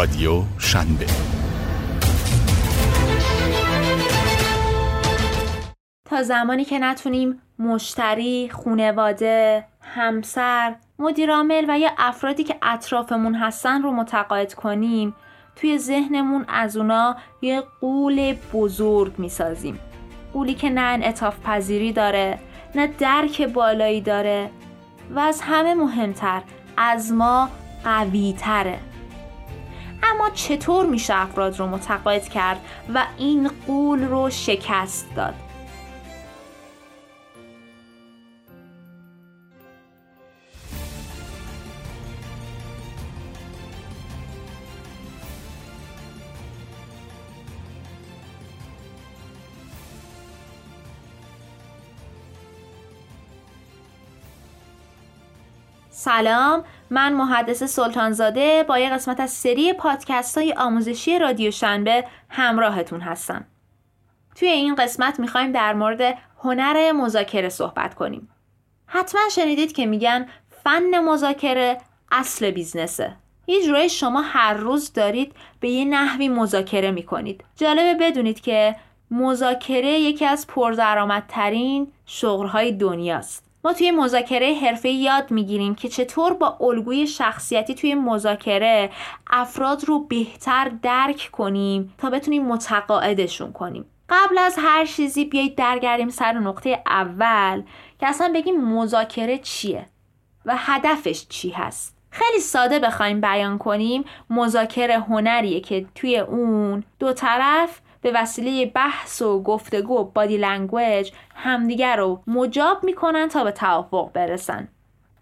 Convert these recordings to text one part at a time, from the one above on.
رادیو شنبه. تا زمانی که نتونیم مشتری، خونواده، همسر، مدیرعامل و یا افرادی که اطرافمون هستن رو متقاعد کنیم توی ذهنمون از اونا یه قول بزرگ می‌سازیم. قولی که نه انعطاف پذیری داره نه درک بالایی داره و از همه مهمتر از ما قوی تره اما چطور میشه افراد رو متقاعد کرد و این قول رو شکست داد؟ سلام من محدث سلطانزاده با یه قسمت از سری پادکست های آموزشی رادیو شنبه همراهتون هستم. توی این قسمت می‌خوایم در مورد هنر مذاکره صحبت کنیم. حتما شنیدید که میگن فن مذاکره اصل بیزنسه. یه جورایی شما هر روز دارید به یه نحوی مذاکره می‌کنید. جالبه بدونید که مذاکره یکی از پردرآمدترین شغلهای دنیاست. ما توی مذاکره حرفه یاد می‌گیریم که چطور با الگوی شخصیتی توی مذاکره افراد رو بهتر درک کنیم تا بتونیم متقاعدشون کنیم. قبل از هر چیزی بیایید برگردیم سر نقطه اول که اصلا بگیم مذاکره چیه و هدفش چی هست. خیلی ساده بخوایم بیان کنیم مذاکره هنریه که توی اون دو طرف به وسیله بحث و گفتگو و body language همدیگر رو مجاب می‌کنن تا به توافق برسن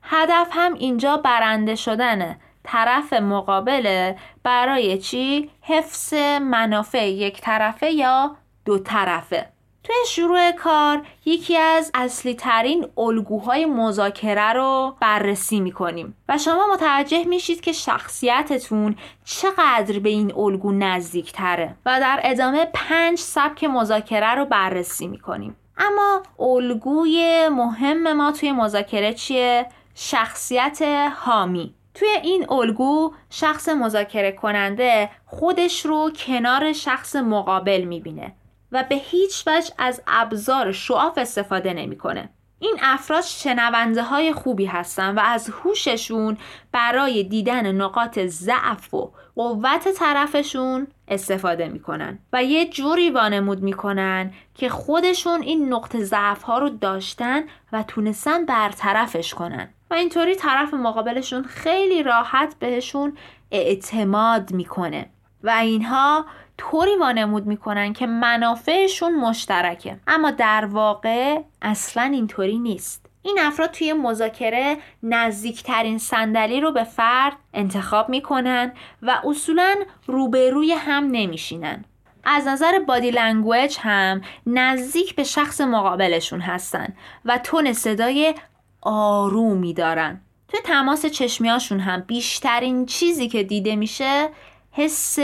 هدف هم اینجا برنده شدنه طرف مقابله برای چی؟ حفظ منافع یک طرفه یا دو طرفه توی شروع کار یکی از اصلی ترین الگوهای مذاکره رو بررسی می‌کنیم و شما متوجه میشید که شخصیتتون چقدر به این الگو نزدیک تره و در ادامه پنج سبک مذاکره رو بررسی می‌کنیم. اما الگوی مهم ما توی مذاکره چیه؟ شخصیت حامی. توی این الگو شخص مذاکره کننده خودش رو کنار شخص مقابل می‌بینه. و به هیچ وجه از ابزار شعاف استفاده نمی‌کنه. این افراد شنونده های خوبی هستن و از هوششون برای دیدن نقاط ضعف و قوت طرفشون استفاده می‌کنن و یه جوری وانمود می‌کنن که خودشون این نقطه ضعف ها رو داشتن و تونستن برطرفش کنن و اینطوری طرف مقابلشون خیلی راحت بهشون اعتماد می‌کنه و اینها طوری وانمود می‌کنن که منافعشون مشترکه. اما در واقع اصلا اینطوری نیست. این افراد توی مذاکره نزدیکترین صندلی رو به فرد انتخاب می‌کنن و اصولا روبروی هم نمیشینن. از نظر body language هم نزدیک به شخص مقابلشون هستن و تون صدای آرومی دارن. توی تماس چشمیاشون هم بیشترین چیزی که دیده میشه حس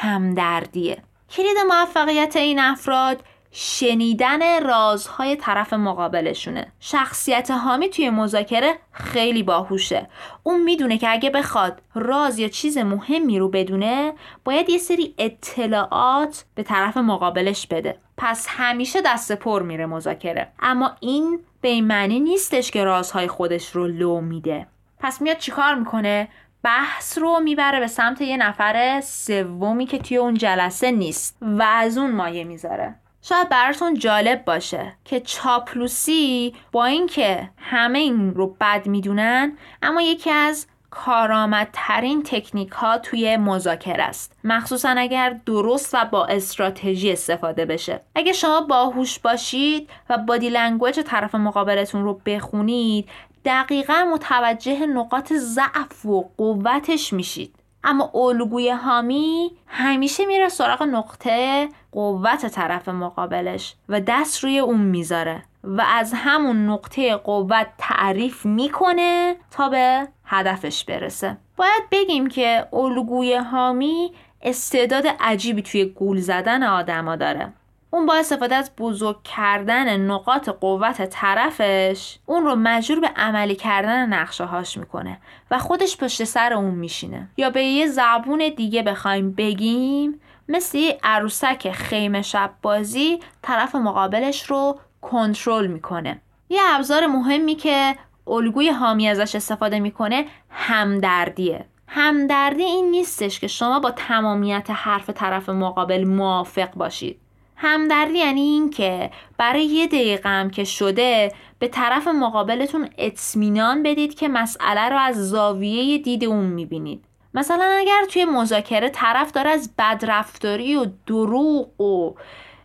همدردیه. کلید موفقیت این افراد شنیدن رازهای طرف مقابلشونه. شخصیت حامی توی مذاکره خیلی باهوشه. اون می‌دونه که اگه بخواد راز یا چیز مهمی رو بدونه باید یه سری اطلاعات به طرف مقابلش بده. پس همیشه دست پر میره مذاکره. اما این به این معنی نیستش که رازهای خودش رو لو میده. پس میاد چیکار می‌کنه؟ بحث رو می‌بره به سمت یه نفر سومی که توی اون جلسه نیست و از اون مایه می‌ذاره. شاید براتون جالب باشه که چاپلوسی با اینکه همه این رو بد می‌دونن اما یکی از کارآمدترین تکنیک ها توی مذاکره است. مخصوصا اگر درست و با استراتژی استفاده بشه. اگه شما باهوش باشید و body language طرف مقابلتون رو بخونید دقیقا متوجه نقاط ضعف و قوتش میشید. اما الگوی حامی همیشه میره سراغ نقطه قوت طرف مقابلش و دست روی اون می‌ذاره و از همون نقطه قوت تعریف می‌کنه تا به هدفش برسه. باید بگیم که الگوی حامی استعداد عجیبی توی گول زدن آدما داره. اون با استفاده از بزرگ کردن نقاط قوت طرفش اون رو مجبور به عملی کردن نقشه هاش می‌کنه و خودش پشت سر اون میشینه. یا به یه زبون دیگه بخوایم بگیم مثل عروسک خیمه شب بازی طرف مقابلش رو کنترل می‌کنه. یه ابزار مهمی که الگوی حامی ازش استفاده می‌کنه همدردیه. همدردی این نیستش که شما با تمامیت حرف طرف مقابل موافق باشید. همدردی یعنی این که برای یه دقیقه هم که شده به طرف مقابلتون اطمینان بدید که مسئله رو از زاویه دید اون می‌بینید. مثلا اگر توی مذاکره طرف داره از بدرفتاری و دروغ و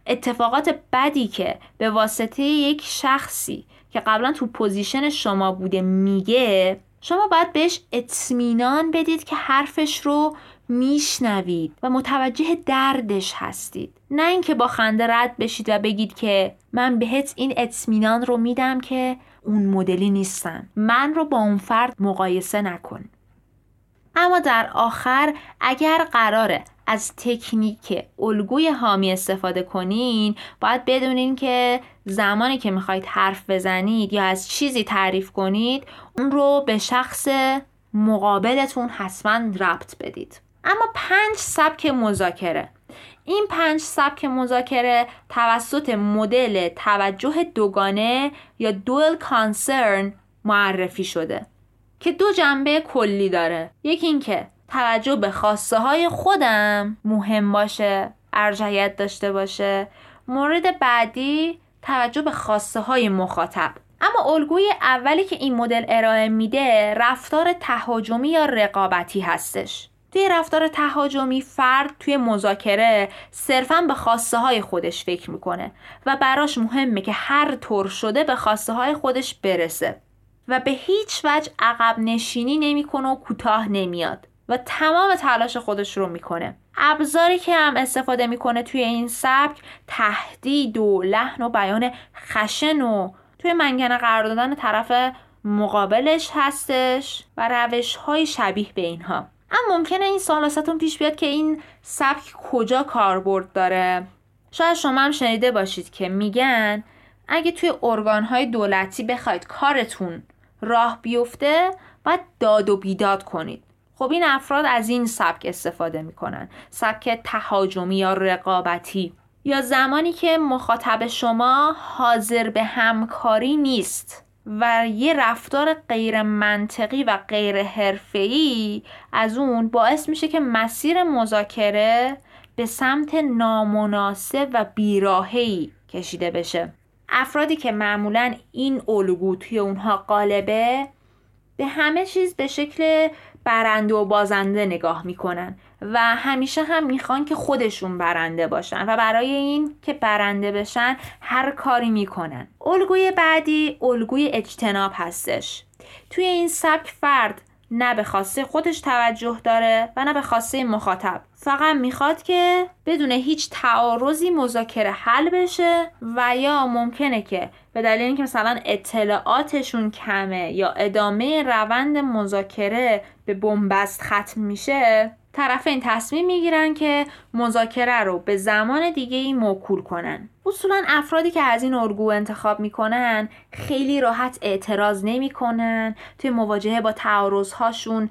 اتفاقات بدی که به واسطه یک شخصی که قبلا تو پوزیشن شما بوده میگه شما باید بهش اطمینان بدید که حرفش رو میشنوید و متوجه دردش هستید. نه اینکه با خنده رد بشید و بگید که من بهت این اطمینان رو میدم که اون مدلی نیستم. من رو با اون فرد مقایسه نکن. اما در آخر اگر قراره از تکنیک الگوی حامی استفاده کنین باید بدونین که زمانی که می‌خواید حرف بزنید یا از چیزی تعریف کنید اون رو به شخص مقابلتون حتما ربط بدید. اما پنج سبک مذاکره. این پنج سبک مذاکره توسط مدل توجه دوگانه یا دوال کانسرن معرفی شده که دو جنبه کلی داره. یکی اینکه توجه به خواسته های خودم مهم باشه ارجحیت داشته باشه. مورد بعدی توجه به خواسته های مخاطب. اما الگوی اولی که این مدل ارائه میده رفتار تهاجمی یا رقابتی هستش. توی رفتار تهاجمی فرد توی مذاکره صرفا به خواسته های خودش فکر می‌کنه و براش مهمه که هر طور شده به خواسته های خودش برسه و به هیچ وجه عقب نشینی نمی‌کنه و کوتاه نمیاد و تمام تلاش خودش رو می‌کنه. ابزاری که هم استفاده می‌کنه توی این سبک تهدید و لحن و بیان خشن و توی منگنه قرار دادن طرف مقابلش هستش و روش های شبیه به اینها. اما ممکنه این سال پیش بیاد که این سبک کجا کاربرد داره. شاید شما هم شنیده باشید که میگن اگه توی ارگانهای دولتی بخواید کارتون راه بیفته باید داد و بیداد کنید. خب این افراد از این سبک استفاده می‌کنن. سبک تهاجمی یا رقابتی. یا زمانی که مخاطب شما حاضر به همکاری نیست. و یه رفتار غیر منطقی و غیر حرفه‌ای از اون باعث میشه که مسیر مذاکره به سمت نامناسب و بیراهی کشیده بشه. افرادی که معمولا این الگو توی اونها قالبه به همه چیز به شکل برنده و بازنده نگاه می‌کنن و همیشه هم می‌خوان که خودشون برنده باشن و برای این که برنده بشن هر کاری می‌کنن. الگوی بعدی الگوی اجتناب هستش. توی این سبک فرد نه به خواسته خودش توجه داره و نه به خواسته مخاطب. فقط می‌خواد که بدون هیچ تعارضی مذاکره حل بشه و یا ممکنه که به دلیل اینکه مثلا اطلاعاتشون کمه یا ادامه روند مذاکره به بنبست ختم میشه طرفین تصمیم می‌گیرن که مذاکره رو به زمان دیگه ای موکول کنن. اصولا افرادی که از این ارگو انتخاب می‌کنن خیلی راحت اعتراض نمی‌کنن توی مواجهه با تعارض هاشون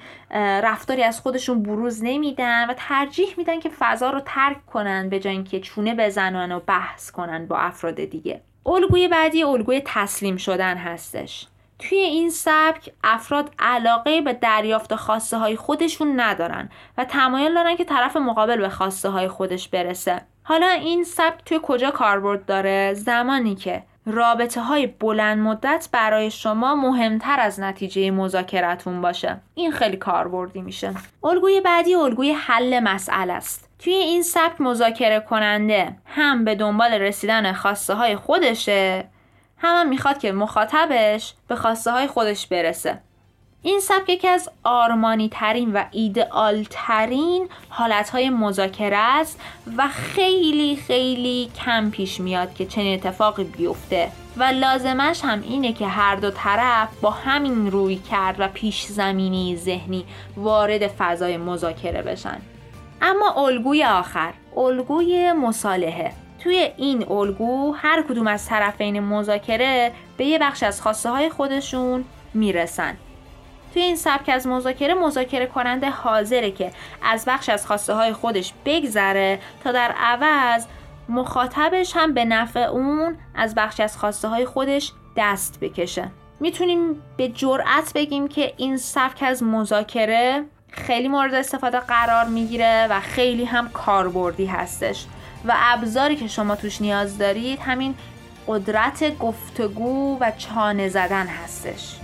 رفتاری از خودشون بروز نمیدن و ترجیح میدن که فضا رو ترک کنن به جای اینکه چونه بزنن و بحث کنن با افراد دیگه. الگوی بعدی الگوی تسلیم شدن هستش. توی این سبک افراد علاقه به دریافت خواسته های خودشون ندارن و تمایل دارن که طرف مقابل به خواسته های خودش برسه. حالا این سبک توی کجا کاربرد داره؟ زمانی که رابطه های بلند مدت برای شما مهمتر از نتیجه مذاکرتون باشه. این خیلی کاربردی میشه. الگوی بعدی الگوی حل مسئله است. توی این سبک مذاکره کننده هم به دنبال رسیدن خواسته های خودشه هم, می‌خواد که مخاطبش به خواسته های خودش برسه. این سبک یکی از آرمانی ترین و ایدئال ترین حالت های مذاکره است و خیلی خیلی کم پیش میاد که چنین اتفاقی بیفته و لازمش هم اینه که هر دو طرف با همین روی کرد و پیش زمینی ذهنی وارد فضای مذاکره بشن. اما الگوی آخر الگوی مصالحه. توی این الگو هر کدوم از طرفین مذاکره به یه بخش از خواسته های خودشون می‌رسن. توی این سبک از مذاکره مذاکره کننده حاضره که از بخش از خواسته های خودش بگذره تا در عوض مخاطبش هم به نفع اون از بخش از خواسته های خودش دست بکشه. می‌تونیم به جرأت بگیم که این سبک از مذاکره خیلی مورد استفاده قرار می‌گیره و خیلی هم کاربردی هستش. و ابزاری که شما توش نیاز دارید همین قدرت گفتگو و چانه زدن هستش.